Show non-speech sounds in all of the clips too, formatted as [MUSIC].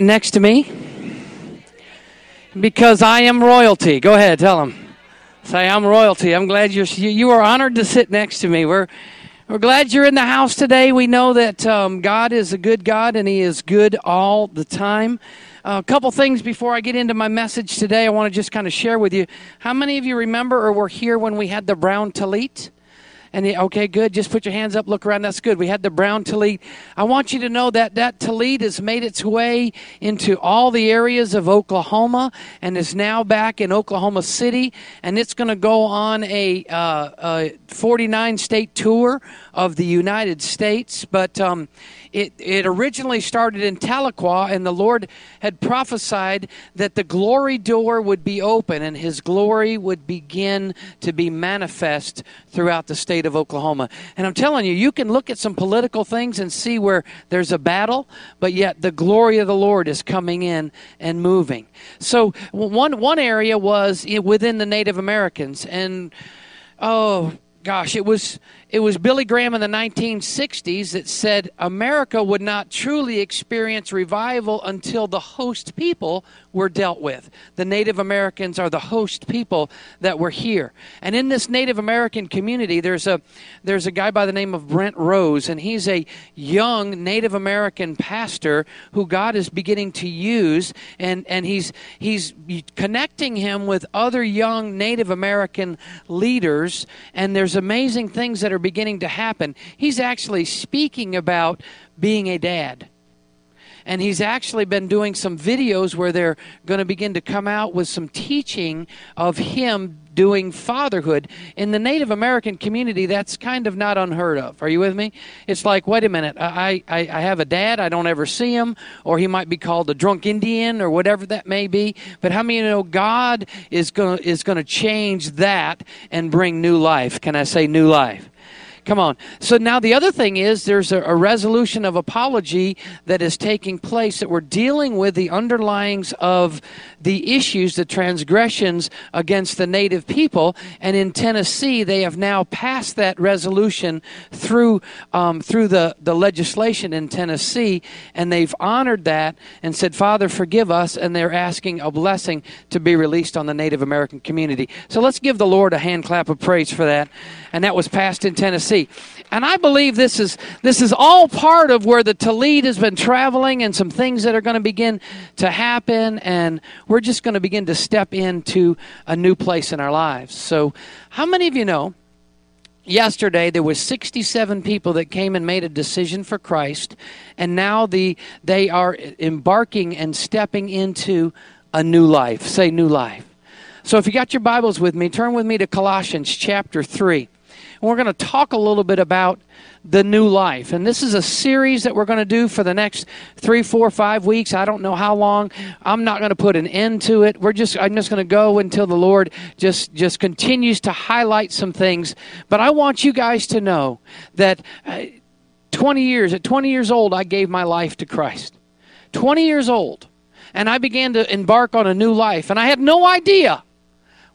next to me because I am royalty. Go ahead, tell them. Say, I'm royalty. I'm glad you're, you are honored to sit next to me. We're, we're glad you're in the house today. We know that um, God is a good God and He is good all the time. Uh, a couple things before I get into my message today, I want to just kind of share with you. How many of you remember or were here when we had the brown talit? And the, okay, good. Just put your hands up, look around. That's good. We had the brown talit. I want you to know that that talit has made its way into all the areas of Oklahoma and is now back in Oklahoma City. And it's going to go on a, uh, a 49 state tour of the United States. But um, it, it originally started in Tahlequah, and the Lord had prophesied that the glory door would be open and his glory would begin to be manifest throughout the state of Oklahoma. And I'm telling you, you can look at some political things and see where there's a battle, but yet the glory of the Lord is coming in and moving. So, one, one area was within the Native Americans, and oh, gosh, it was it was Billy Graham in the 1960s that said America would not truly experience revival until the host people were dealt with. The Native Americans are the host people that were here. And in this Native American community, there's a there's a guy by the name of Brent Rose, and he's a young Native American pastor who God is beginning to use, and, and he's he's connecting him with other young Native American leaders, and there's amazing things that are are beginning to happen. He's actually speaking about being a dad. And he's actually been doing some videos where they're going to begin to come out with some teaching of him doing fatherhood. In the Native American community, that's kind of not unheard of. Are you with me? It's like, wait a minute, I, I, I have a dad, I don't ever see him, or he might be called a drunk Indian, or whatever that may be. But how many know God is going is going to change that and bring new life? Can I say new life? Come on. So now the other thing is there's a, a, resolution of apology that is taking place that we're dealing with the underlyings of the issues, the transgressions against the native people. And in Tennessee, they have now passed that resolution through um, through the, the legislation in Tennessee, and they've honored that and said, Father, forgive us, and they're asking a blessing to be released on the Native American community. So let's give the Lord a hand clap of praise for that. And that was passed in Tennessee. And I believe this is this is all part of where the Talit has been traveling and some things that are going to begin to happen and we're just going to begin to step into a new place in our lives. So, how many of you know yesterday there was 67 people that came and made a decision for Christ and now the they are embarking and stepping into a new life. Say new life. So if you got your Bibles with me, turn with me to Colossians chapter 3. And we're going to talk a little bit about the new life. And this is a series that we're going to do for the next three, four, five weeks. I don't know how long. I'm not going to put an end to it. We're just I'm just going to go until the Lord just just continues to highlight some things. But I want you guys to know that uh, 20 years at 20 years old, I gave my life to Christ. 20 years old, and I began to embark on a new life, and I had no idea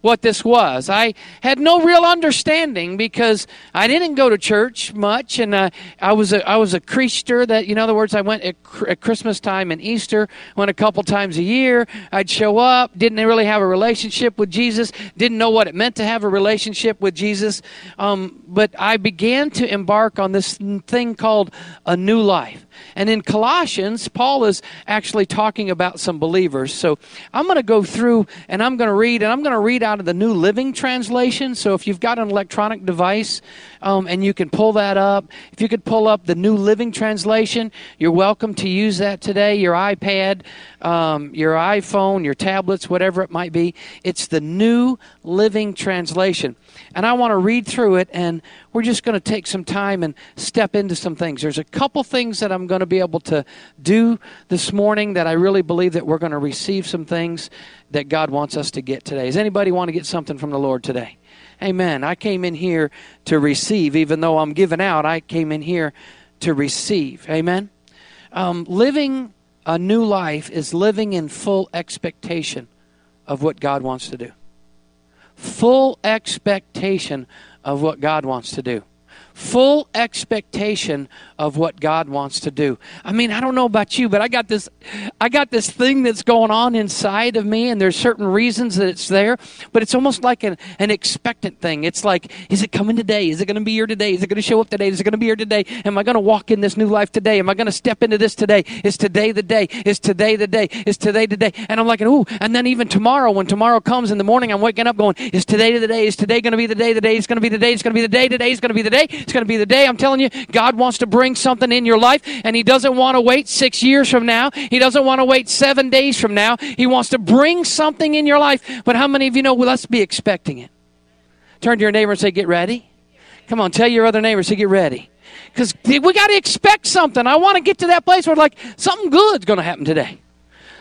what this was. I had no real understanding because I didn't go to church much, and uh, I was a I was a creature that, you in other words, I went at, at Christmas time and Easter, went a couple times a year. I'd show up, didn't really have a relationship with Jesus, didn't know what it meant to have a relationship with Jesus, um, but I began to embark on this thing called a new life. And in Colossians, Paul is actually talking about some believers. So I'm going to go through and I'm going to read, and I'm going to read out of the New Living Translation. So if you've got an electronic device um, and you can pull that up, if you could pull up the New Living Translation, you're welcome to use that today. Your iPad, um, your iPhone, your tablets, whatever it might be. It's the New Living Translation. And I want to read through it, and we're just going to take some time and step into some things. There's a couple things that I'm going to be able to do this morning that I really believe that we're going to receive some things that God wants us to get today. Does anybody want to get something from the Lord today? Amen. I came in here to receive, even though I'm giving out, I came in here to receive. Amen. Um, living a new life is living in full expectation of what God wants to do. Full expectation of what God wants to do. Full expectation of what God wants to do. I mean, I don't know about you, but I got this I got this thing that's going on inside of me and there's certain reasons that it's there, but it's almost like an, an expectant thing. It's like, is it coming today? Is it going to be here today? Is it going to show up today? Is it going to be here today? Am I going to walk in this new life today? Am I going to step into this today? Is today the day? Is today the day? Is today the day? And I'm like, ooh, and then even tomorrow, when tomorrow comes in the morning, I'm waking up going, is today the day? Is today going to be the day? The day is going to be the day. It's going to be the day. Today is going to be the day. It's going to be the day. I'm telling you, God wants to bring something in your life, and He doesn't want to wait six years from now. He doesn't want to wait seven days from now. He wants to bring something in your life. But how many of you know, well, let's be expecting it? Turn to your neighbor and say, get ready. Come on, tell your other neighbor, say, get ready. Because we got to expect something. I want to get to that place where, like, something good's going to happen today.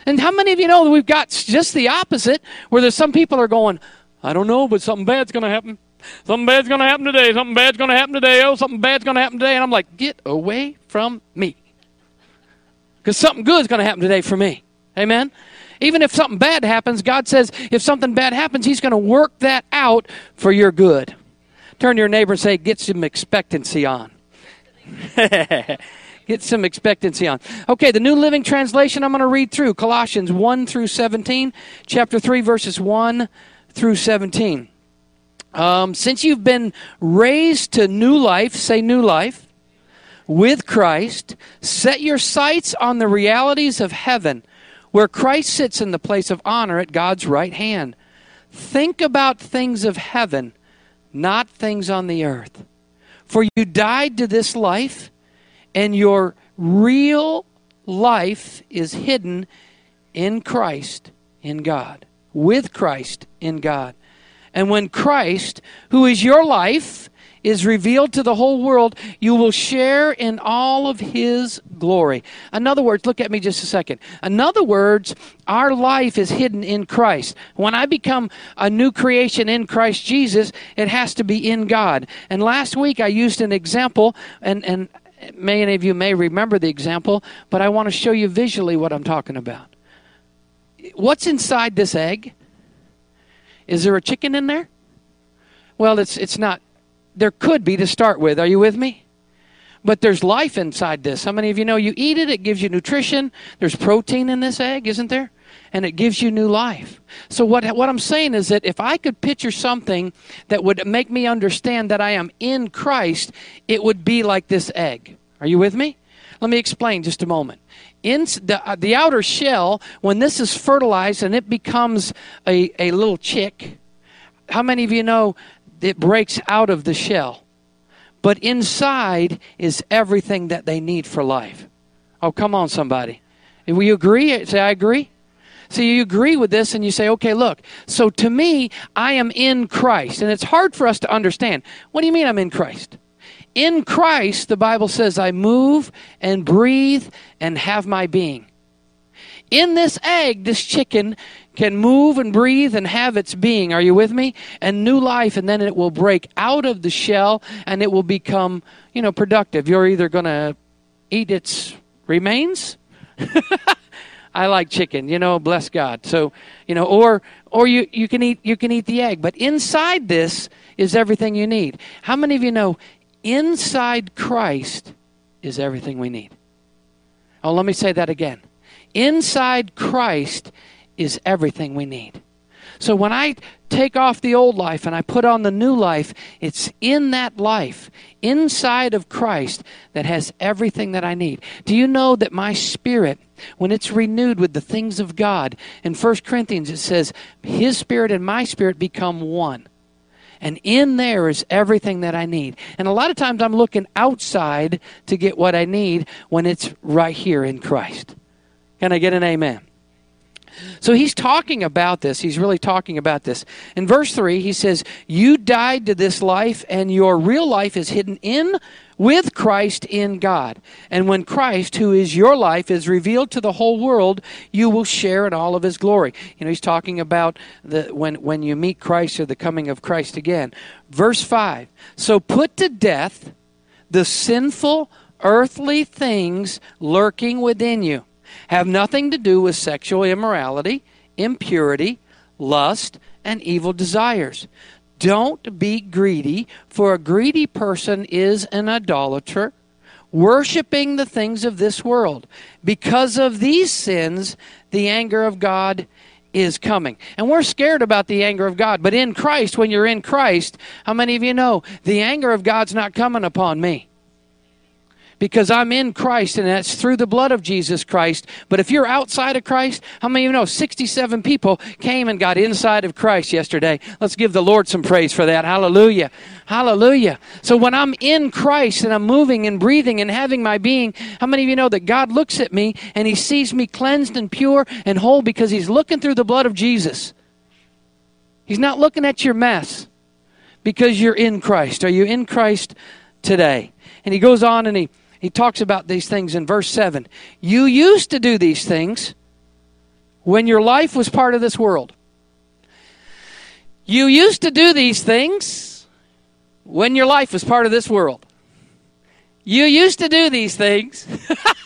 And how many of you know that we've got just the opposite, where there's some people are going, I don't know, but something bad's going to happen. Something bad's going to happen today. Something bad's going to happen today. Oh, something bad's going to happen today. And I'm like, get away from me. Because something good's going to happen today for me. Amen? Even if something bad happens, God says if something bad happens, He's going to work that out for your good. Turn your neighbor and say, get some expectancy on. [LAUGHS] get some expectancy on. Okay, the New Living Translation I'm going to read through Colossians 1 through 17, chapter 3, verses 1 through 17. Um, since you've been raised to new life, say new life, with Christ, set your sights on the realities of heaven, where Christ sits in the place of honor at God's right hand. Think about things of heaven, not things on the earth. For you died to this life, and your real life is hidden in Christ, in God, with Christ, in God. And when Christ, who is your life, is revealed to the whole world, you will share in all of his glory. In other words, look at me just a second. In other words, our life is hidden in Christ. When I become a new creation in Christ Jesus, it has to be in God. And last week I used an example, and, and many of you may remember the example, but I want to show you visually what I'm talking about. What's inside this egg? Is there a chicken in there? Well, it's it's not. There could be to start with. Are you with me? But there's life inside this. How many of you know you eat it? It gives you nutrition. There's protein in this egg, isn't there? And it gives you new life. So what what I'm saying is that if I could picture something that would make me understand that I am in Christ, it would be like this egg. Are you with me? Let me explain just a moment in the, uh, the outer shell, when this is fertilized and it becomes a, a little chick, how many of you know it breaks out of the shell? But inside is everything that they need for life. Oh, come on, somebody. Will you agree? Say, I agree. So you agree with this and you say, okay, look, so to me, I am in Christ. And it's hard for us to understand. What do you mean I'm in Christ? In Christ, the Bible says, I move and breathe and have my being. In this egg, this chicken can move and breathe and have its being. Are you with me? And new life, and then it will break out of the shell and it will become, you know, productive. You're either going to eat its remains. [LAUGHS] I like chicken, you know, bless God. So, you know, or or you, you can eat you can eat the egg. But inside this is everything you need. How many of you know Inside Christ is everything we need. Oh, let me say that again. Inside Christ is everything we need. So when I take off the old life and I put on the new life, it's in that life, inside of Christ, that has everything that I need. Do you know that my spirit, when it's renewed with the things of God, in 1 Corinthians it says, His spirit and my spirit become one. And in there is everything that I need. And a lot of times I'm looking outside to get what I need when it's right here in Christ. Can I get an amen? So he's talking about this. He's really talking about this. In verse 3, he says, You died to this life, and your real life is hidden in with Christ in God. And when Christ, who is your life, is revealed to the whole world, you will share in all of his glory. You know, he's talking about the when when you meet Christ or the coming of Christ again. Verse 5. So put to death the sinful earthly things lurking within you have nothing to do with sexual immorality, impurity, lust, and evil desires. Don't be greedy, for a greedy person is an idolater, worshiping the things of this world. Because of these sins, the anger of God is coming. And we're scared about the anger of God. But in Christ, when you're in Christ, how many of you know the anger of God's not coming upon me? Because I'm in Christ and that's through the blood of Jesus Christ. But if you're outside of Christ, how many of you know 67 people came and got inside of Christ yesterday? Let's give the Lord some praise for that. Hallelujah. Hallelujah. So when I'm in Christ and I'm moving and breathing and having my being, how many of you know that God looks at me and he sees me cleansed and pure and whole because he's looking through the blood of Jesus? He's not looking at your mess because you're in Christ. Are you in Christ today? And he goes on and he he talks about these things in verse 7. You used to do these things when your life was part of this world. You used to do these things when your life was part of this world. You used to do these things.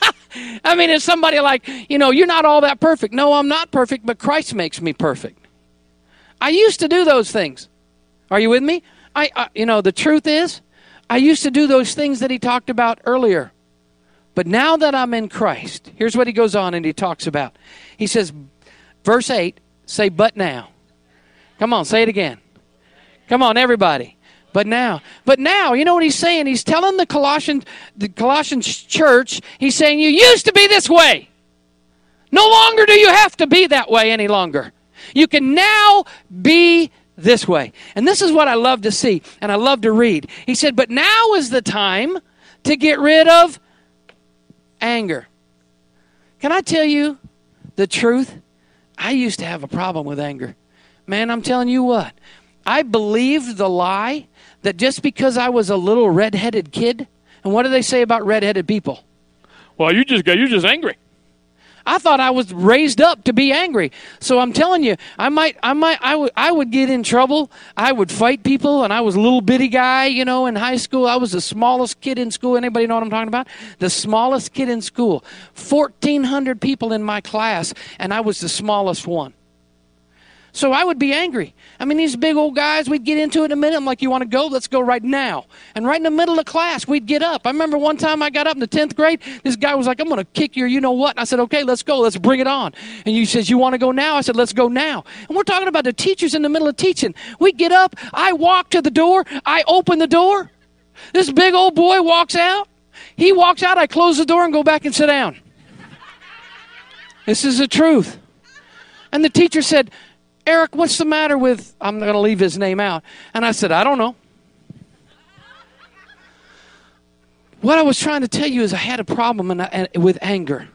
[LAUGHS] I mean, it's somebody like, you know, you're not all that perfect. No, I'm not perfect, but Christ makes me perfect. I used to do those things. Are you with me? I, I you know, the truth is, I used to do those things that he talked about earlier. But now that I'm in Christ, here's what he goes on and he talks about. He says, verse 8, say, but now. Come on, say it again. Come on, everybody. But now, but now, you know what he's saying? He's telling the Colossians, the Colossians church, he's saying, You used to be this way. No longer do you have to be that way any longer. You can now be this way. And this is what I love to see and I love to read. He said, But now is the time to get rid of anger. Can I tell you the truth? I used to have a problem with anger. Man, I'm telling you what. I believed the lie that just because I was a little red-headed kid, and what do they say about red-headed people? Well, you just got you just angry. I thought I was raised up to be angry. So I'm telling you, I might, I might, I would, I would get in trouble. I would fight people, and I was a little bitty guy, you know, in high school. I was the smallest kid in school. Anybody know what I'm talking about? The smallest kid in school. 1,400 people in my class, and I was the smallest one. So I would be angry. I mean, these big old guys, we'd get into it in a minute. I'm like, you want to go? Let's go right now. And right in the middle of class, we'd get up. I remember one time I got up in the 10th grade. This guy was like, I'm going to kick your you know what. And I said, okay, let's go. Let's bring it on. And he says, you want to go now? I said, let's go now. And we're talking about the teachers in the middle of teaching. We get up. I walk to the door. I open the door. This big old boy walks out. He walks out. I close the door and go back and sit down. This is the truth. And the teacher said, Eric, what's the matter with, I'm going to leave his name out. And I said, I don't know. What I was trying to tell you is I had a problem in, uh, with anger.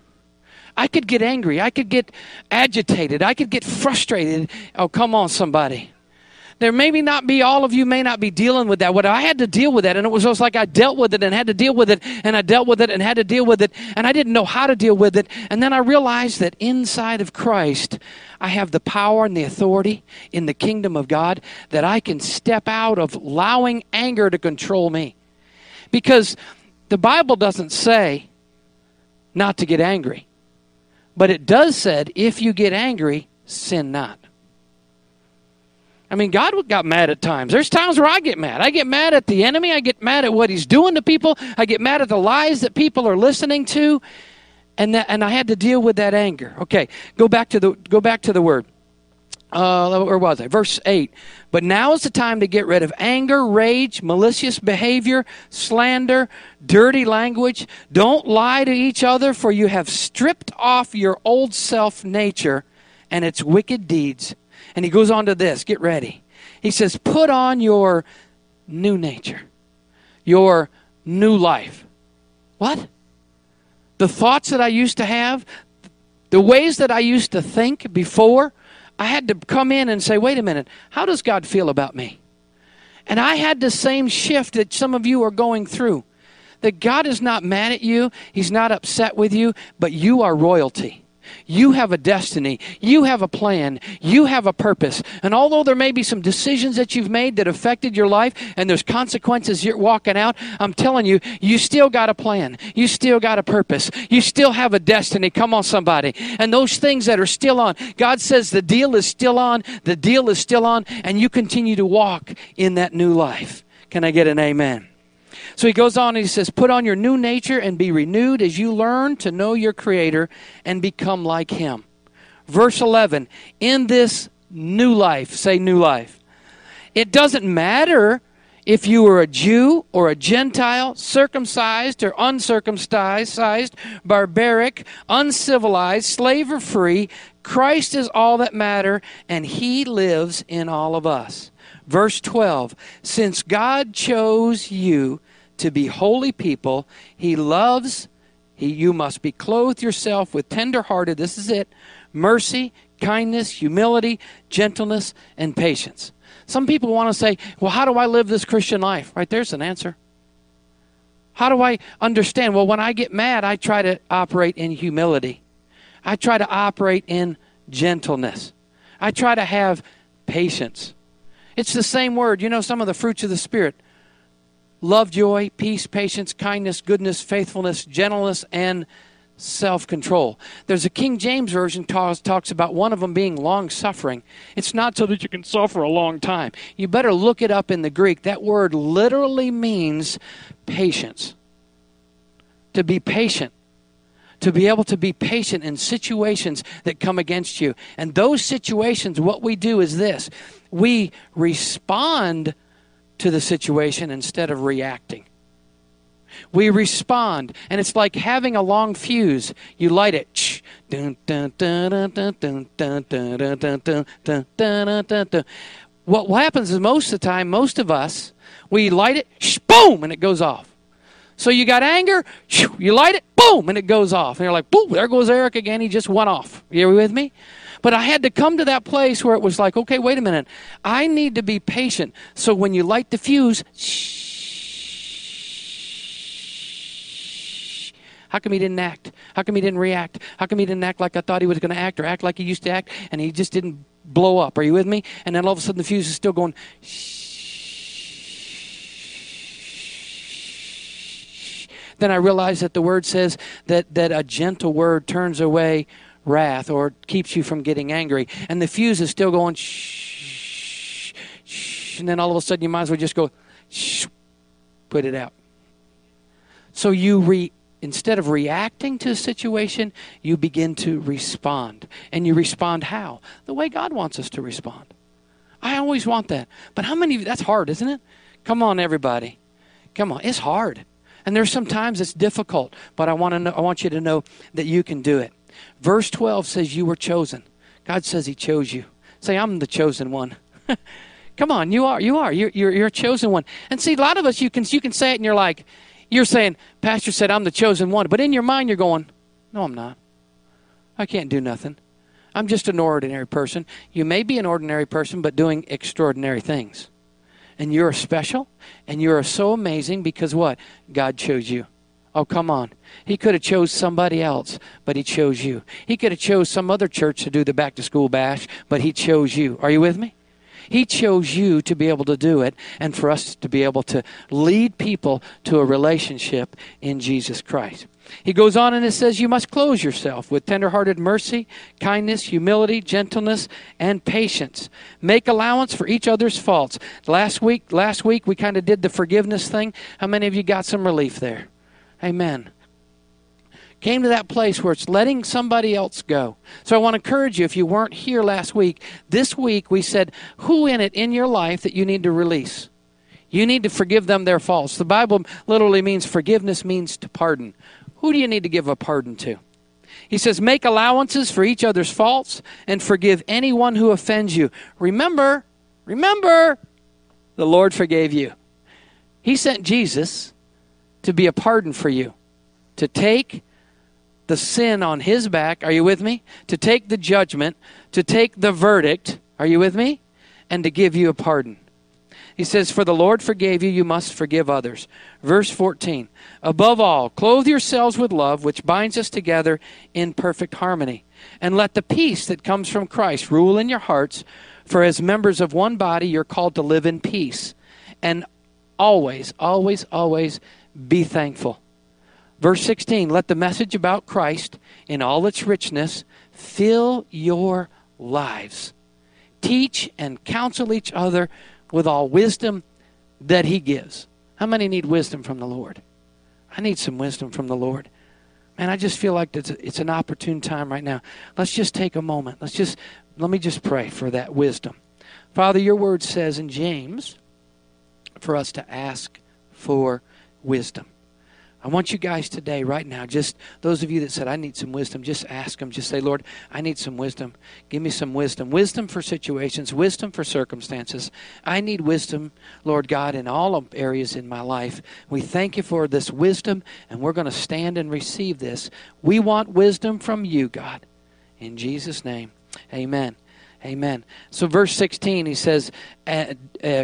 I could get angry. I could get agitated. I could get frustrated. Oh, come on, somebody. There may maybe not be, all of you may not be dealing with that. What I had to deal with that, and it was almost like I dealt with it and had to deal with it, and I dealt with it and had to deal with it, and I didn't know how to deal with it. And then I realized that inside of Christ, I have the power and the authority in the kingdom of God that I can step out of allowing anger to control me. Because the Bible doesn't say not to get angry. But it does said if you get angry, sin not. I mean, God got mad at times. There's times where I get mad. I get mad at the enemy. I get mad at what he's doing to people. I get mad at the lies that people are listening to. And, that, and I had to deal with that anger. Okay, go back to the, go back to the word. Uh, where was I? Verse 8. But now is the time to get rid of anger, rage, malicious behavior, slander, dirty language. Don't lie to each other, for you have stripped off your old self nature and its wicked deeds and he goes on to this get ready. He says, Put on your new nature, your new life. What? The thoughts that I used to have, the ways that I used to think before, I had to come in and say, wait a minute, how does God feel about me? And I had the same shift that some of you are going through. That God is not mad at you, He's not upset with you, but you are royalty. You have a destiny. You have a plan. You have a purpose. And although there may be some decisions that you've made that affected your life and there's consequences you're walking out, I'm telling you, you still got a plan. You still got a purpose. You still have a destiny. Come on, somebody. And those things that are still on, God says the deal is still on, the deal is still on, and you continue to walk in that new life. Can I get an amen? So he goes on and he says, Put on your new nature and be renewed as you learn to know your Creator and become like Him. Verse 11, in this new life, say new life. It doesn't matter if you were a Jew or a Gentile, circumcised or uncircumcised, barbaric, uncivilized, slave or free, Christ is all that matter and he lives in all of us. Verse 12, since God chose you to be holy people. He loves, he, you must be clothed yourself with tenderhearted, this is it, mercy, kindness, humility, gentleness, and patience. Some people want to say, well, how do I live this Christian life? Right there's an answer. How do I understand? Well, when I get mad, I try to operate in humility. I try to operate in gentleness. I try to have patience. It's the same word. You know, some of the fruits of the Spirit love, joy, peace, patience, kindness, goodness, faithfulness, gentleness, and self control. There's a King James Version talks, talks about one of them being long suffering. It's not so that you can suffer a long time. You better look it up in the Greek. That word literally means patience. To be patient. To be able to be patient in situations that come against you. And those situations, what we do is this we respond to the situation instead of reacting. We respond, and it's like having a long fuse. You light it. What happens is most of the time, most of us, we light it, boom, and it goes off. So you got anger, you light it, boom, and it goes off. And you're like, boom, there goes Eric again. He just went off. You with me? But I had to come to that place where it was like, okay, wait a minute. I need to be patient. So when you light the fuse, shh. How come he didn't act? How come he didn't react? How come he didn't act like I thought he was going to act or act like he used to act and he just didn't blow up? Are you with me? And then all of a sudden the fuse is still going. Then I realized that the word says that, that a gentle word turns away wrath or keeps you from getting angry. And the fuse is still going shh, shh, and then all of a sudden you might as well just go shh, put it out. So you re instead of reacting to a situation, you begin to respond. And you respond how? The way God wants us to respond. I always want that. But how many that's hard, isn't it? Come on everybody. Come on, it's hard. And there's sometimes it's difficult, but I want to know, I want you to know that you can do it. Verse 12 says, You were chosen. God says He chose you. Say, I'm the chosen one. [LAUGHS] Come on, you are. You are. You're, you're, you're a chosen one. And see, a lot of us, you can, you can say it and you're like, you're saying, Pastor said, I'm the chosen one. But in your mind, you're going, No, I'm not. I can't do nothing. I'm just an ordinary person. You may be an ordinary person, but doing extraordinary things. And you're special, and you're so amazing because what? God chose you. Oh, come on. He could have chose somebody else, but he chose you. He could have chose some other church to do the back to school bash, but he chose you. Are you with me? He chose you to be able to do it and for us to be able to lead people to a relationship in Jesus Christ. He goes on and it says, You must close yourself with tenderhearted mercy, kindness, humility, gentleness, and patience. Make allowance for each other's faults. Last week, last week we kind of did the forgiveness thing. How many of you got some relief there? Amen. Came to that place where it's letting somebody else go. So I want to encourage you, if you weren't here last week, this week we said, who in it in your life that you need to release? You need to forgive them their faults. The Bible literally means forgiveness means to pardon. Who do you need to give a pardon to? He says, Make allowances for each other's faults and forgive anyone who offends you. Remember, remember, the Lord forgave you. He sent Jesus to be a pardon for you, to take the sin on his back. Are you with me? To take the judgment, to take the verdict. Are you with me? And to give you a pardon. He says, For the Lord forgave you, you must forgive others. Verse 14 Above all, clothe yourselves with love, which binds us together in perfect harmony. And let the peace that comes from Christ rule in your hearts, for as members of one body, you're called to live in peace. And always, always, always be thankful. Verse 16 Let the message about Christ in all its richness fill your lives. Teach and counsel each other with all wisdom that He gives. How many need wisdom from the Lord? I need some wisdom from the Lord. Man, I just feel like it's, it's an opportune time right now. Let's just take a moment. Let's just, let me just pray for that wisdom. Father, your word says in James for us to ask for wisdom. I want you guys today, right now, just those of you that said, I need some wisdom, just ask them. Just say, Lord, I need some wisdom. Give me some wisdom. Wisdom for situations, wisdom for circumstances. I need wisdom, Lord God, in all areas in my life. We thank you for this wisdom, and we're going to stand and receive this. We want wisdom from you, God. In Jesus' name, amen. Amen. So, verse 16, he says, uh,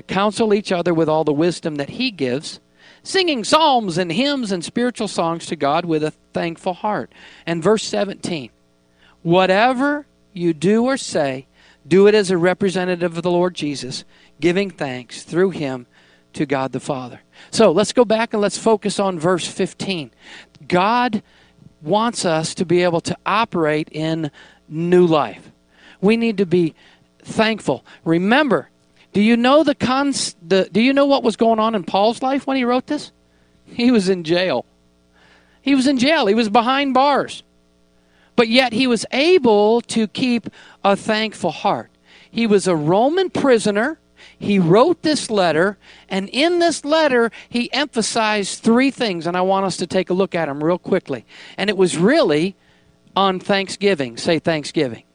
Counsel each other with all the wisdom that he gives singing psalms and hymns and spiritual songs to God with a thankful heart. And verse 17 Whatever you do or say, do it as a representative of the Lord Jesus, giving thanks through him to God the Father. So let's go back and let's focus on verse 15. God wants us to be able to operate in new life. We need to be thankful. Remember, do you know the cons the do you know what was going on in Paul's life when he wrote this? He was in jail. He was in jail. He was behind bars. But yet he was able to keep a thankful heart. He was a Roman prisoner. He wrote this letter, and in this letter, he emphasized three things, and I want us to take a look at them real quickly. And it was really on Thanksgiving. Say Thanksgiving.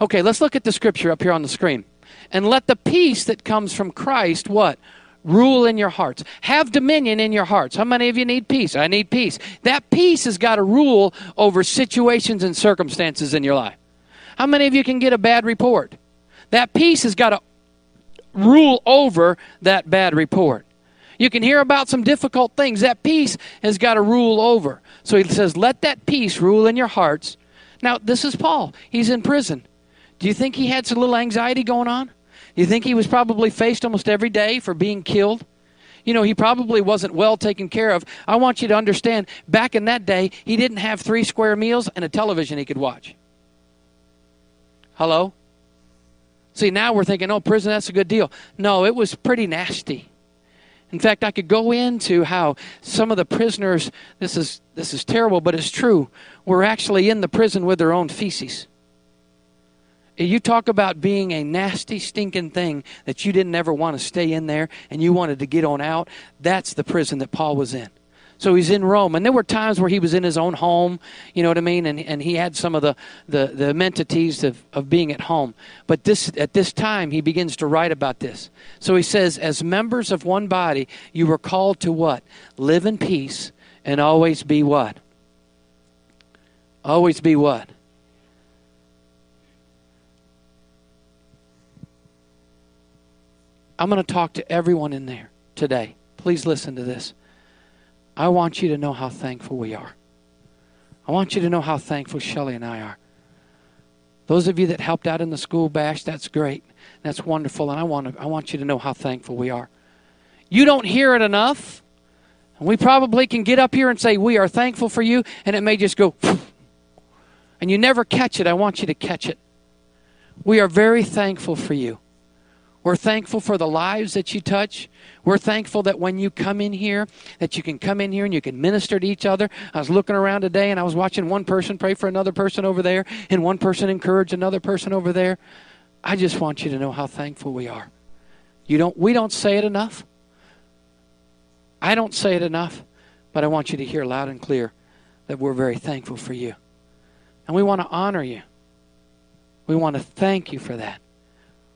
Okay, let's look at the scripture up here on the screen. And let the peace that comes from Christ, what? Rule in your hearts. Have dominion in your hearts. How many of you need peace? I need peace. That peace has got to rule over situations and circumstances in your life. How many of you can get a bad report? That peace has got to rule over that bad report. You can hear about some difficult things. That peace has got to rule over. So he says, let that peace rule in your hearts. Now, this is Paul. He's in prison. Do you think he had some little anxiety going on? Do You think he was probably faced almost every day for being killed? You know, he probably wasn't well taken care of. I want you to understand, back in that day, he didn't have three square meals and a television he could watch. Hello? See, now we're thinking, oh, prison, that's a good deal. No, it was pretty nasty. In fact, I could go into how some of the prisoners, this is, this is terrible, but it's true, were actually in the prison with their own feces. You talk about being a nasty, stinking thing that you didn't ever want to stay in there and you wanted to get on out. That's the prison that Paul was in. So he's in Rome. And there were times where he was in his own home, you know what I mean? And, and he had some of the, the, the amenities of, of being at home. But this, at this time, he begins to write about this. So he says, As members of one body, you were called to what? Live in peace and always be what? Always be what? I'm going to talk to everyone in there today. Please listen to this. I want you to know how thankful we are. I want you to know how thankful Shelly and I are. Those of you that helped out in the school bash, that's great. That's wonderful. And I want, to, I want you to know how thankful we are. You don't hear it enough. And we probably can get up here and say, We are thankful for you. And it may just go, and you never catch it. I want you to catch it. We are very thankful for you. We're thankful for the lives that you touch. We're thankful that when you come in here, that you can come in here and you can minister to each other. I was looking around today and I was watching one person pray for another person over there and one person encourage another person over there. I just want you to know how thankful we are. You don't we don't say it enough. I don't say it enough, but I want you to hear loud and clear that we're very thankful for you. And we want to honor you. We want to thank you for that.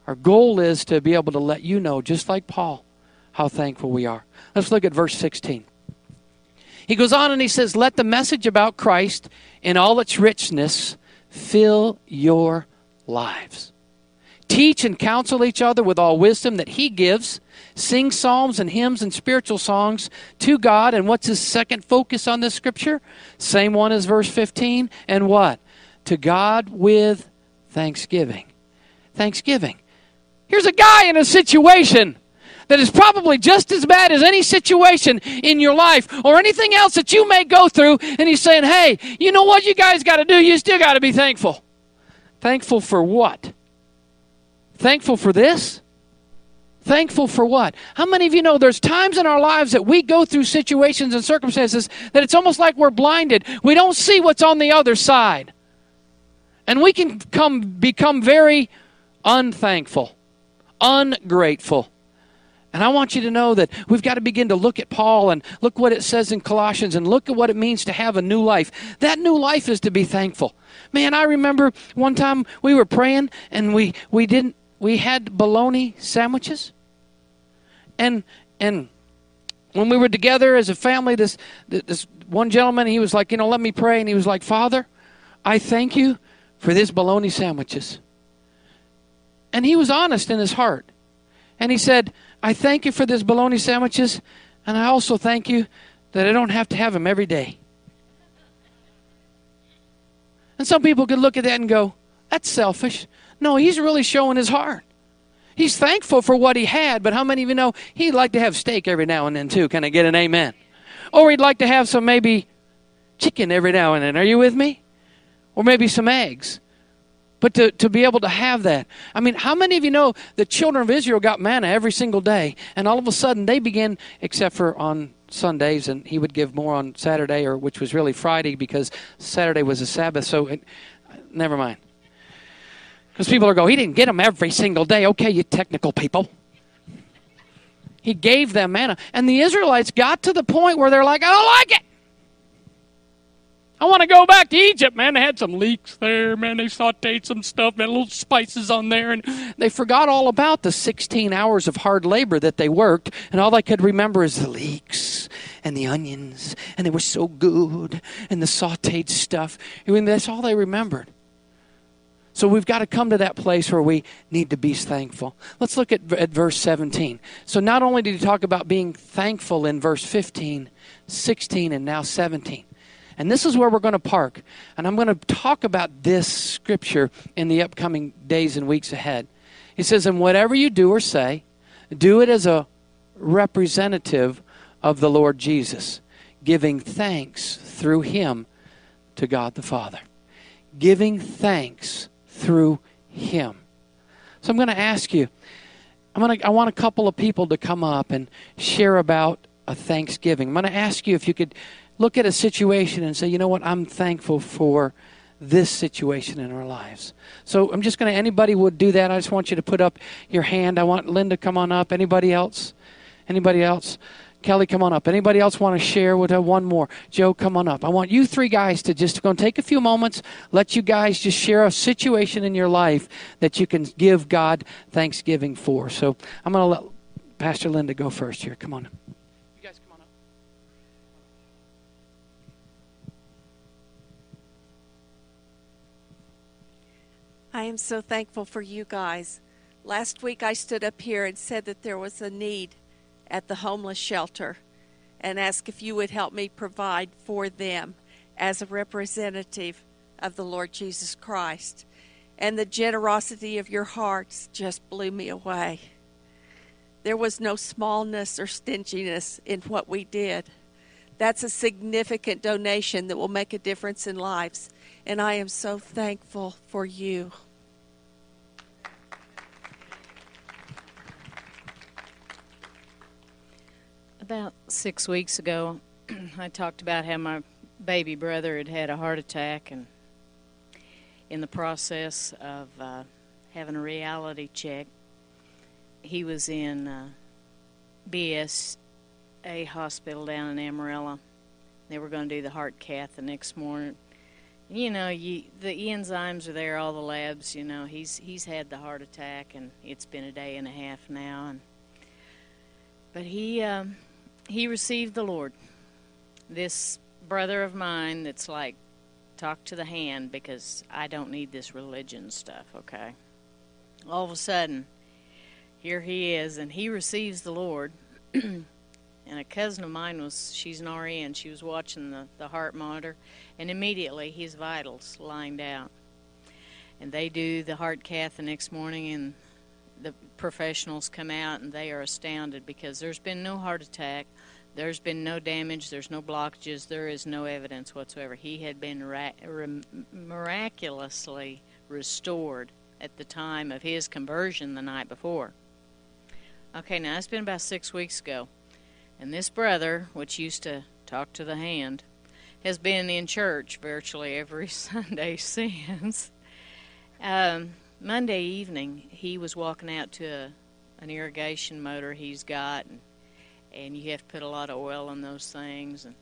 Our goal is to be able to let you know, just like Paul, how thankful we are. Let's look at verse 16. He goes on and he says, Let the message about Christ in all its richness fill your lives. Teach and counsel each other with all wisdom that he gives. Sing psalms and hymns and spiritual songs to God. And what's his second focus on this scripture? Same one as verse 15. And what? to God with thanksgiving. Thanksgiving. Here's a guy in a situation that is probably just as bad as any situation in your life or anything else that you may go through. And he's saying, hey, you know what you guys got to do? You still got to be thankful. Thankful for what? Thankful for this? Thankful for what? How many of you know there's times in our lives that we go through situations and circumstances that it's almost like we're blinded. We don't see what's on the other side. And we can come become very unthankful, ungrateful. And I want you to know that we've got to begin to look at Paul and look what it says in Colossians and look at what it means to have a new life. That new life is to be thankful. Man, I remember one time we were praying and we, we didn't we had bologna sandwiches. And and when we were together as a family, this this one gentleman, he was like, you know, let me pray, and he was like, Father, I thank you for this bologna sandwiches. And he was honest in his heart. And he said, I thank you for this bologna sandwiches, and I also thank you that I don't have to have them every day. And some people could look at that and go, that's selfish. No, he's really showing his heart. He's thankful for what he had, but how many of you know he'd like to have steak every now and then too? Can I get an amen? Or he'd like to have some maybe chicken every now and then. Are you with me? Or maybe some eggs. But to, to be able to have that. I mean, how many of you know the children of Israel got manna every single day, and all of a sudden they began, except for on Sundays, and he would give more on Saturday, or which was really Friday because Saturday was a Sabbath. So, it, never mind. Because people are going, he didn't get them every single day. Okay, you technical people. He gave them manna. And the Israelites got to the point where they're like, I don't like it. I want to go back to Egypt, man. They had some leeks there, man. They sauteed some stuff, had little spices on there, and they forgot all about the 16 hours of hard labor that they worked, and all they could remember is the leeks and the onions, and they were so good, and the sauteed stuff. I mean, that's all they remembered. So we've got to come to that place where we need to be thankful. Let's look at, at verse 17. So not only did he talk about being thankful in verse 15, 16, and now 17. And this is where we're going to park. And I'm going to talk about this scripture in the upcoming days and weeks ahead. He says, And whatever you do or say, do it as a representative of the Lord Jesus, giving thanks through him to God the Father. Giving thanks through him. So I'm going to ask you, I'm going to, I want a couple of people to come up and share about a Thanksgiving. I'm going to ask you if you could look at a situation and say, you know what, I'm thankful for this situation in our lives. So I'm just going to, anybody would do that. I just want you to put up your hand. I want Linda come on up. Anybody else? Anybody else? Kelly, come on up. Anybody else want to share with her? One more. Joe, come on up. I want you three guys to just go and take a few moments, let you guys just share a situation in your life that you can give God thanksgiving for. So I'm going to let Pastor Linda go first here. Come on. I am so thankful for you guys. Last week I stood up here and said that there was a need at the homeless shelter and asked if you would help me provide for them as a representative of the Lord Jesus Christ. And the generosity of your hearts just blew me away. There was no smallness or stinginess in what we did. That's a significant donation that will make a difference in lives. And I am so thankful for you. About six weeks ago, [CLEARS THROAT] I talked about how my baby brother had had a heart attack, and in the process of uh, having a reality check, he was in uh, BSA hospital down in Amarillo. They were going to do the heart cath the next morning. You know, you, the enzymes are there, all the labs. You know, he's he's had the heart attack, and it's been a day and a half now. And but he um, he received the Lord. This brother of mine that's like, talk to the hand because I don't need this religion stuff, okay? All of a sudden, here he is, and he receives the Lord. [CLEARS THROAT] and a cousin of mine was she's an RN. She was watching the the heart monitor, and immediately his vitals lined out. And they do the heart cath the next morning, and the professionals come out and they are astounded because there's been no heart attack, there's been no damage, there's no blockages, there is no evidence whatsoever. He had been ra- miraculously restored at the time of his conversion the night before. Okay, now it's been about six weeks ago, and this brother, which used to talk to the hand, has been in church virtually every [LAUGHS] Sunday since. Um, Monday evening, he was walking out to a, an irrigation motor he's got, and, and you have to put a lot of oil on those things, and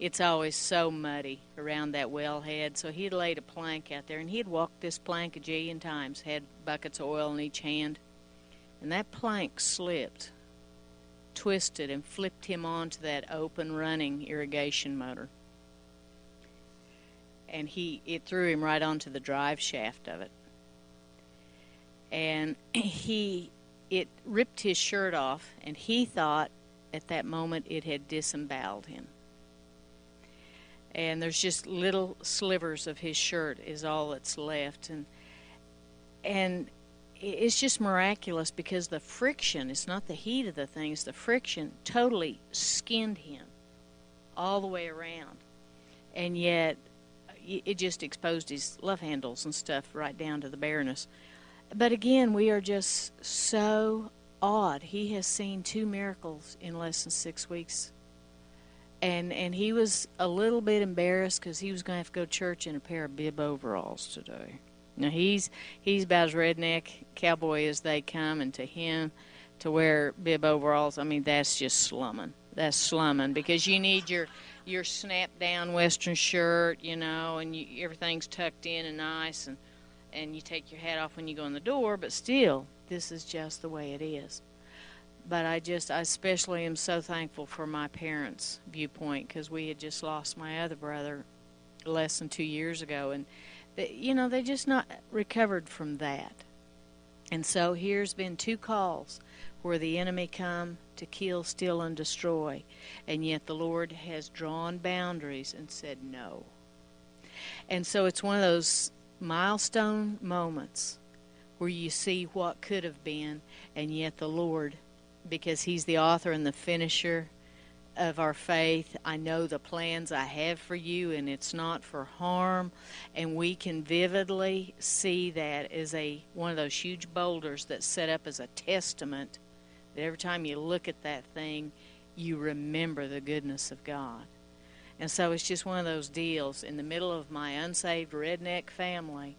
it's always so muddy around that wellhead. So he'd laid a plank out there, and he'd walked this plank a jillion times, had buckets of oil in each hand, and that plank slipped, twisted, and flipped him onto that open running irrigation motor. And he it threw him right onto the drive shaft of it and he it ripped his shirt off and he thought at that moment it had disemboweled him. And there's just little slivers of his shirt is all that's left. And and it's just miraculous because the friction it's not the heat of the things the friction totally skinned him all the way around. And yet it just exposed his love handles and stuff right down to the bareness but again, we are just so awed. He has seen two miracles in less than six weeks. And and he was a little bit embarrassed because he was going to have to go to church in a pair of bib overalls today. Now he's he's about as redneck cowboy as they come, and to him, to wear bib overalls, I mean that's just slumming. That's slumming because you need your your snap down western shirt, you know, and you, everything's tucked in and nice and and you take your hat off when you go in the door, but still, this is just the way it is. But I just, I especially am so thankful for my parents' viewpoint because we had just lost my other brother less than two years ago, and they, you know they just not recovered from that. And so here's been two calls where the enemy come to kill, steal, and destroy, and yet the Lord has drawn boundaries and said no. And so it's one of those milestone moments where you see what could have been, and yet the Lord, because He's the author and the finisher of our faith, I know the plans I have for you, and it's not for harm. And we can vividly see that as a one of those huge boulders that's set up as a testament that every time you look at that thing, you remember the goodness of God. And so it's just one of those deals. In the middle of my unsaved redneck family,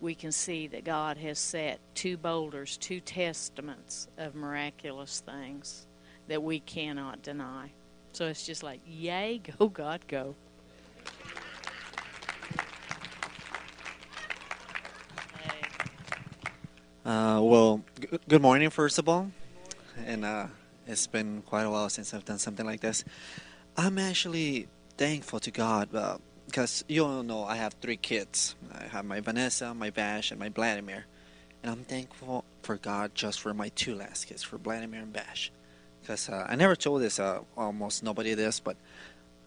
we can see that God has set two boulders, two testaments of miraculous things that we cannot deny. So it's just like, yay, [LAUGHS] go, God, go. Uh, well, g- good morning, first of all. And uh, it's been quite a while since I've done something like this. I'm actually thankful to God because uh, you all know I have three kids. I have my Vanessa, my Bash, and my Vladimir. And I'm thankful for God just for my two last kids, for Vladimir and Bash. Because uh, I never told this, uh, almost nobody this, but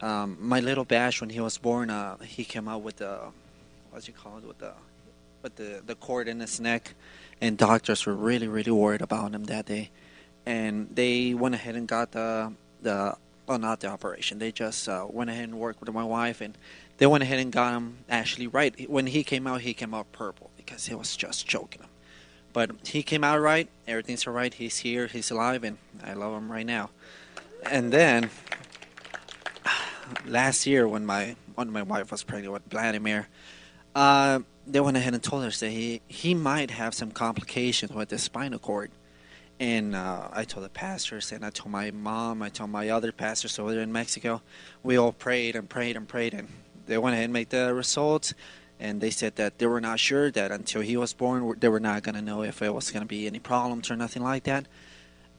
um, my little Bash, when he was born, uh, he came out with the, what's you call it, with the, with the, the cord in his neck. And doctors were really, really worried about him that day. And they went ahead and got the, the well, not the operation. They just uh, went ahead and worked with my wife, and they went ahead and got him actually right. When he came out, he came out purple because he was just choking him. But he came out right. Everything's all right. He's here. He's alive, and I love him right now. And then [SIGHS] last year, when my when my wife was pregnant with Vladimir, uh, they went ahead and told us that he he might have some complications with the spinal cord and uh, I told the pastors, and I told my mom, I told my other pastors over there in Mexico. We all prayed and prayed and prayed, and they went ahead and made the results. And they said that they were not sure that until he was born, they were not going to know if it was going to be any problems or nothing like that.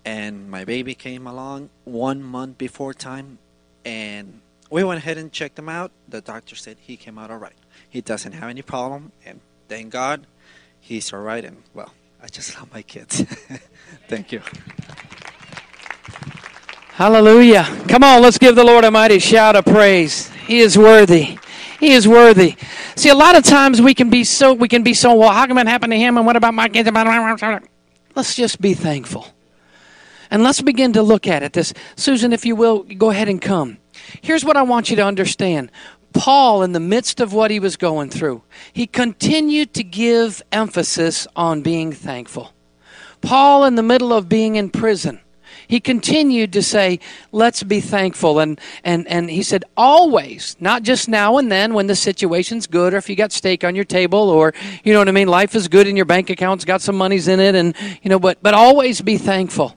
And my baby came along one month before time, and we went ahead and checked him out. The doctor said he came out all right. He doesn't have any problem, and thank God, he's all right. And well, I just love my kids. [LAUGHS] Thank you. Hallelujah. Come on, let's give the Lord a mighty shout of praise. He is worthy. He is worthy. See, a lot of times we can be so we can be so well. How come it happened to him? And what about my kids? Let's just be thankful, and let's begin to look at it. This Susan, if you will, go ahead and come. Here's what I want you to understand. Paul, in the midst of what he was going through, he continued to give emphasis on being thankful. Paul, in the middle of being in prison, he continued to say, let's be thankful. And, and, and he said, always, not just now and then when the situation's good or if you got steak on your table or, you know what I mean, life is good and your bank account's got some monies in it and, you know, but, but always be thankful.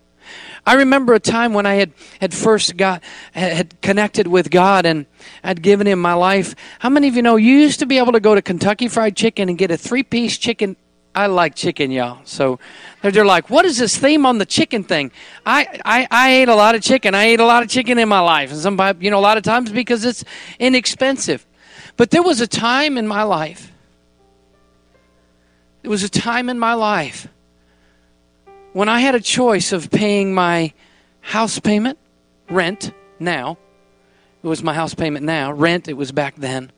I remember a time when I had, had first got had connected with God and I'd given him my life. How many of you know you used to be able to go to Kentucky Fried Chicken and get a three piece chicken I like chicken, y'all. So they're, like, what is this theme on the chicken thing? I, I, I ate a lot of chicken. I ate a lot of chicken in my life. And some, you know, a lot of times because it's inexpensive. But there was a time in my life. There was a time in my life when I had a choice of paying my house payment, rent, now. It was my house payment now. Rent, it was back then.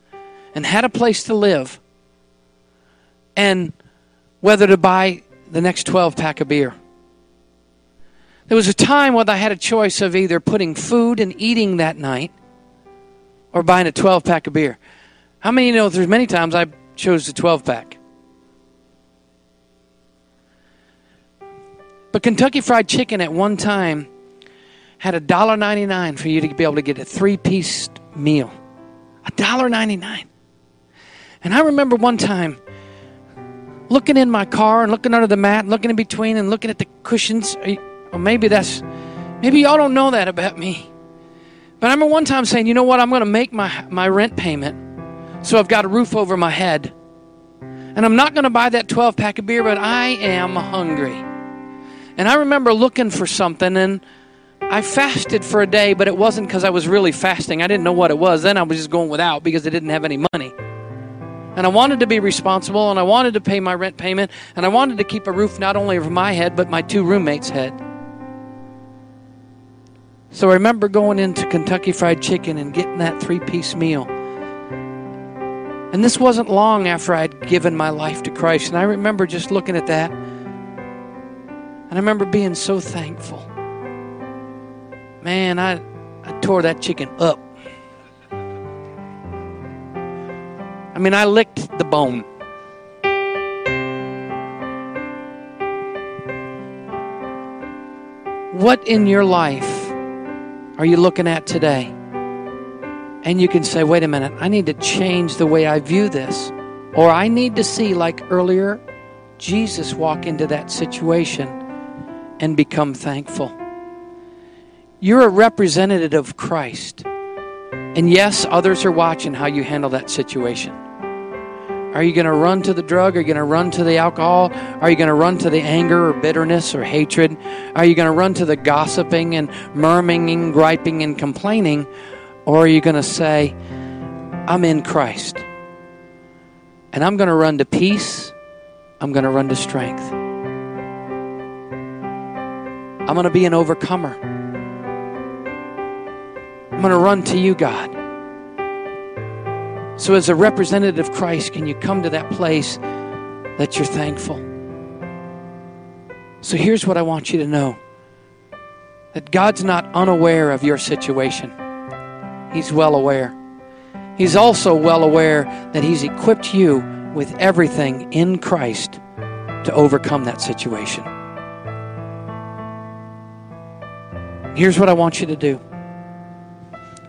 And had a place to live. And whether to buy the next 12 pack of beer. There was a time when I had a choice of either putting food and eating that night or buying a 12 pack of beer. How many you know there's many times I chose the 12 pack? But Kentucky Fried Chicken at one time had a dollar ninety nine for you to be able to get a three piece meal. A dollar ninety nine. And I remember one time looking in my car and looking under the mat and looking in between and looking at the cushions. Or maybe that's, maybe y'all don't know that about me. But I remember one time saying, you know what, I'm going to make my, my rent payment so I've got a roof over my head. And I'm not going to buy that 12 pack of beer, but I am hungry. And I remember looking for something and I fasted for a day, but it wasn't because I was really fasting. I didn't know what it was. Then I was just going without because I didn't have any money. And I wanted to be responsible and I wanted to pay my rent payment and I wanted to keep a roof not only over my head but my two roommates' head. So I remember going into Kentucky Fried Chicken and getting that three piece meal. And this wasn't long after I'd given my life to Christ. And I remember just looking at that. And I remember being so thankful. Man, I, I tore that chicken up. I mean, I licked the bone. What in your life are you looking at today? And you can say, wait a minute, I need to change the way I view this. Or I need to see, like earlier, Jesus walk into that situation and become thankful. You're a representative of Christ. And yes, others are watching how you handle that situation. Are you going to run to the drug? Are you going to run to the alcohol? Are you going to run to the anger or bitterness or hatred? Are you going to run to the gossiping and murmuring, griping, and complaining? Or are you going to say, I'm in Christ and I'm going to run to peace? I'm going to run to strength. I'm going to be an overcomer. I'm going to run to you, God. So, as a representative of Christ, can you come to that place that you're thankful? So, here's what I want you to know that God's not unaware of your situation, He's well aware. He's also well aware that He's equipped you with everything in Christ to overcome that situation. Here's what I want you to do.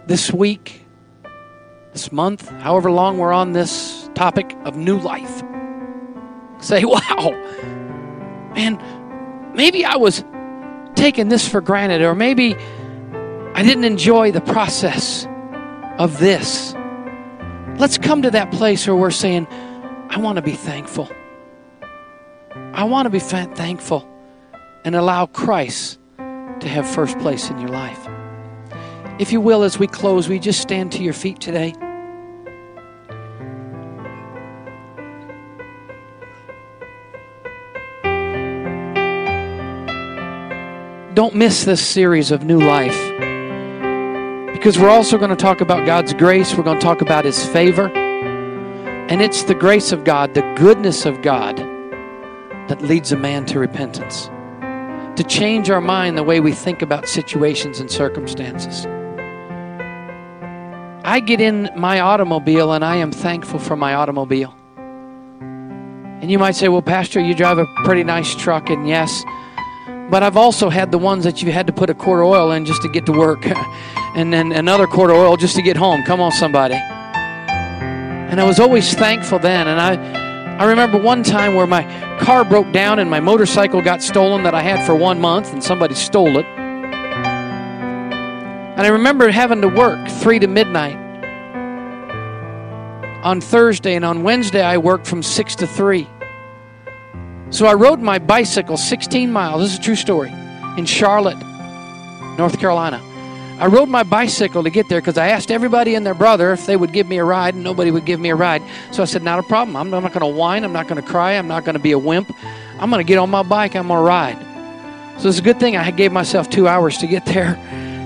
This week, this month, however long we're on this topic of new life. Say, [LAUGHS] wow, man, maybe I was taking this for granted, or maybe I didn't enjoy the process of this. Let's come to that place where we're saying, I want to be thankful. I want to be thankful and allow Christ to have first place in your life. If you will, as we close, we just stand to your feet today. Don't miss this series of new life. because we're also going to talk about God's grace. We're going to talk about His favor. And it's the grace of God, the goodness of God, that leads a man to repentance, to change our mind the way we think about situations and circumstances. I get in my automobile and I am thankful for my automobile. And you might say, well, Pastor, you drive a pretty nice truck, and yes, but I've also had the ones that you had to put a quart of oil in just to get to work, [LAUGHS] and then another quart of oil just to get home. Come on, somebody. And I was always thankful then. And I, I remember one time where my car broke down and my motorcycle got stolen that I had for one month, and somebody stole it. And I remember having to work three to midnight on Thursday, and on Wednesday I worked from six to three. So I rode my bicycle 16 miles. This is a true story. In Charlotte, North Carolina. I rode my bicycle to get there because I asked everybody and their brother if they would give me a ride, and nobody would give me a ride. So I said, Not a problem. I'm not going to whine. I'm not going to cry. I'm not going to be a wimp. I'm going to get on my bike. I'm going to ride. So it's a good thing I gave myself two hours to get there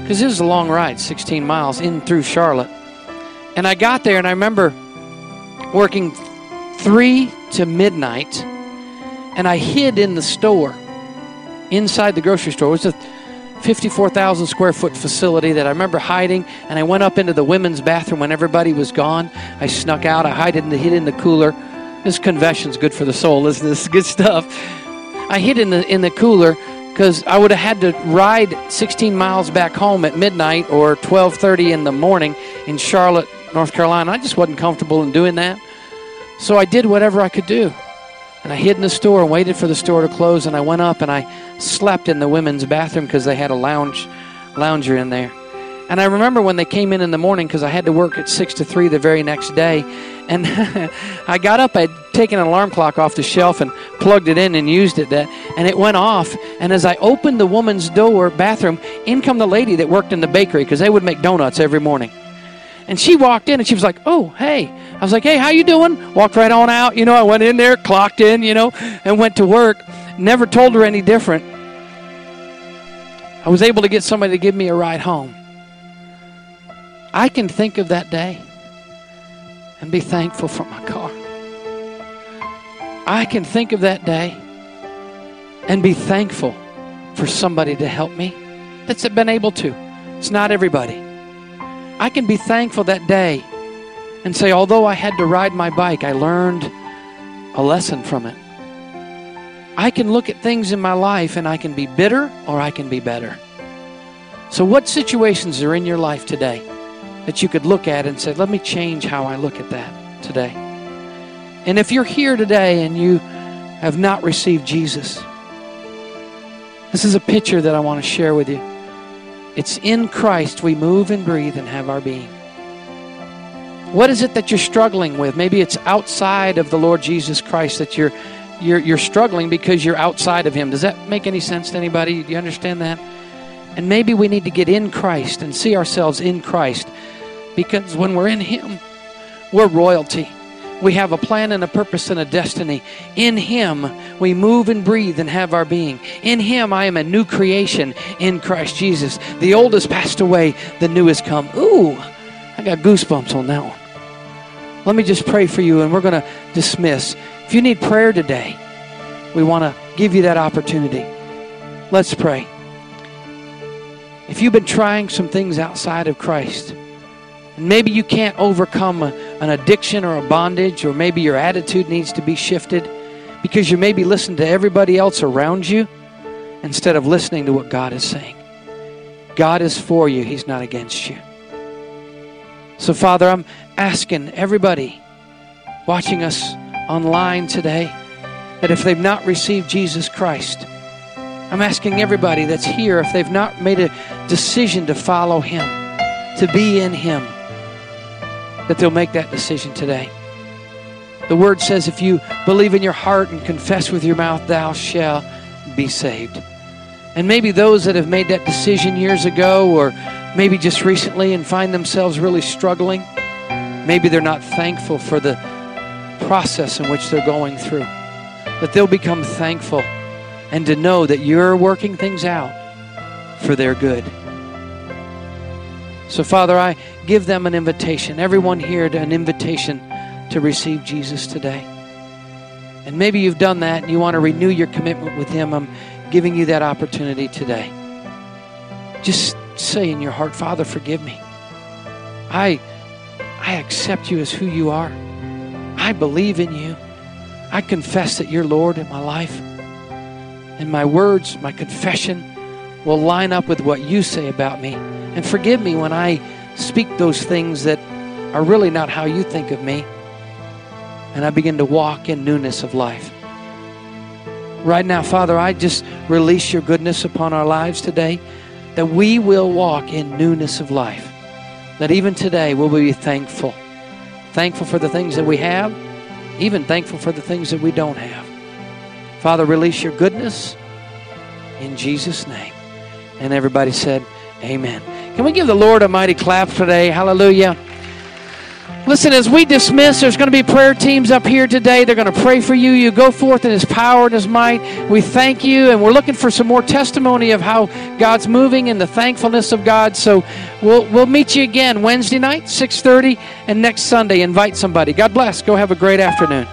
because it was a long ride, 16 miles in through Charlotte. And I got there, and I remember working three to midnight and I hid in the store, inside the grocery store. It was a 54,000 square foot facility that I remember hiding, and I went up into the women's bathroom when everybody was gone. I snuck out. I hid in the, hid in the cooler. This confession's good for the soul, isn't this? [LAUGHS] Good stuff. I hid in the in the cooler because I would have had to ride 16 miles back home at midnight or 12:30 in the morning in Charlotte, North Carolina. I just wasn't comfortable in doing that, so I did whatever I could do. And I hid in the store and waited for the store to close. And I went up and I slept in the women's bathroom because they had a lounge lounger in there. And I remember when they came in in the morning because I had to work at six to three the very next day. And [LAUGHS] I got up, I'd taken an alarm clock off the shelf and plugged it in and used it. That and it went off. And as I opened the woman's door bathroom, in come the lady that worked in the bakery because they would make donuts every morning. And she walked in and she was like, "Oh, hey." I was like, "Hey, how you doing?" Walked right on out. You know, I went in there, clocked in, you know, and went to work. Never told her any different. I was able to get somebody to give me a ride home. I can think of that day and be thankful for my car. I can think of that day and be thankful for somebody to help me that's been able to. It's not everybody. I can be thankful that day and say, although I had to ride my bike, I learned a lesson from it. I can look at things in my life and I can be bitter or I can be better. So, what situations are in your life today that you could look at and say, let me change how I look at that today? And if you're here today and you have not received Jesus, this is a picture that I want to share with you. It's in Christ we move and breathe and have our being. What is it that you're struggling with? Maybe it's outside of the Lord Jesus Christ that you're you're, you're struggling because you're outside of Him. Does that make any sense to anybody? Do you understand that? And maybe we need to get in Christ and see ourselves in Christ because when we're in Him, we're royalty. We have a plan and a purpose and a destiny. In Him, we move and breathe and have our being. In Him, I am a new creation in Christ Jesus. The old has passed away, the new has come. Ooh, I got goosebumps on that one. Let me just pray for you and we're going to dismiss. If you need prayer today, we want to give you that opportunity. Let's pray. If you've been trying some things outside of Christ, and maybe you can't overcome a, an addiction or a bondage, or maybe your attitude needs to be shifted because you maybe listen to everybody else around you instead of listening to what God is saying. God is for you, He's not against you. So, Father, I'm asking everybody watching us online today that if they've not received Jesus Christ, I'm asking everybody that's here if they've not made a decision to follow Him, to be in Him, that they'll make that decision today. The Word says if you believe in your heart and confess with your mouth, thou shalt be saved. And maybe those that have made that decision years ago or maybe just recently and find themselves really struggling, maybe they're not thankful for the process in which they're going through. That they'll become thankful and to know that you're working things out for their good. So, Father, I give them an invitation, everyone here, an invitation to receive Jesus today. And maybe you've done that and you want to renew your commitment with Him. I'm giving you that opportunity today. Just say in your heart, Father, forgive me. I, I accept you as who you are. I believe in you. I confess that you're Lord in my life. And my words, my confession will line up with what you say about me. And forgive me when I speak those things that are really not how you think of me. And I begin to walk in newness of life. Right now, Father, I just release your goodness upon our lives today that we will walk in newness of life. That even today we'll be thankful. Thankful for the things that we have, even thankful for the things that we don't have. Father, release your goodness in Jesus' name. And everybody said, Amen. Can we give the Lord a mighty clap today? Hallelujah. Listen, as we dismiss, there's going to be prayer teams up here today. They're going to pray for you. You go forth in His power and His might. We thank you, and we're looking for some more testimony of how God's moving and the thankfulness of God. So we'll we'll meet you again Wednesday night, 6:30, and next Sunday. Invite somebody. God bless. Go have a great afternoon.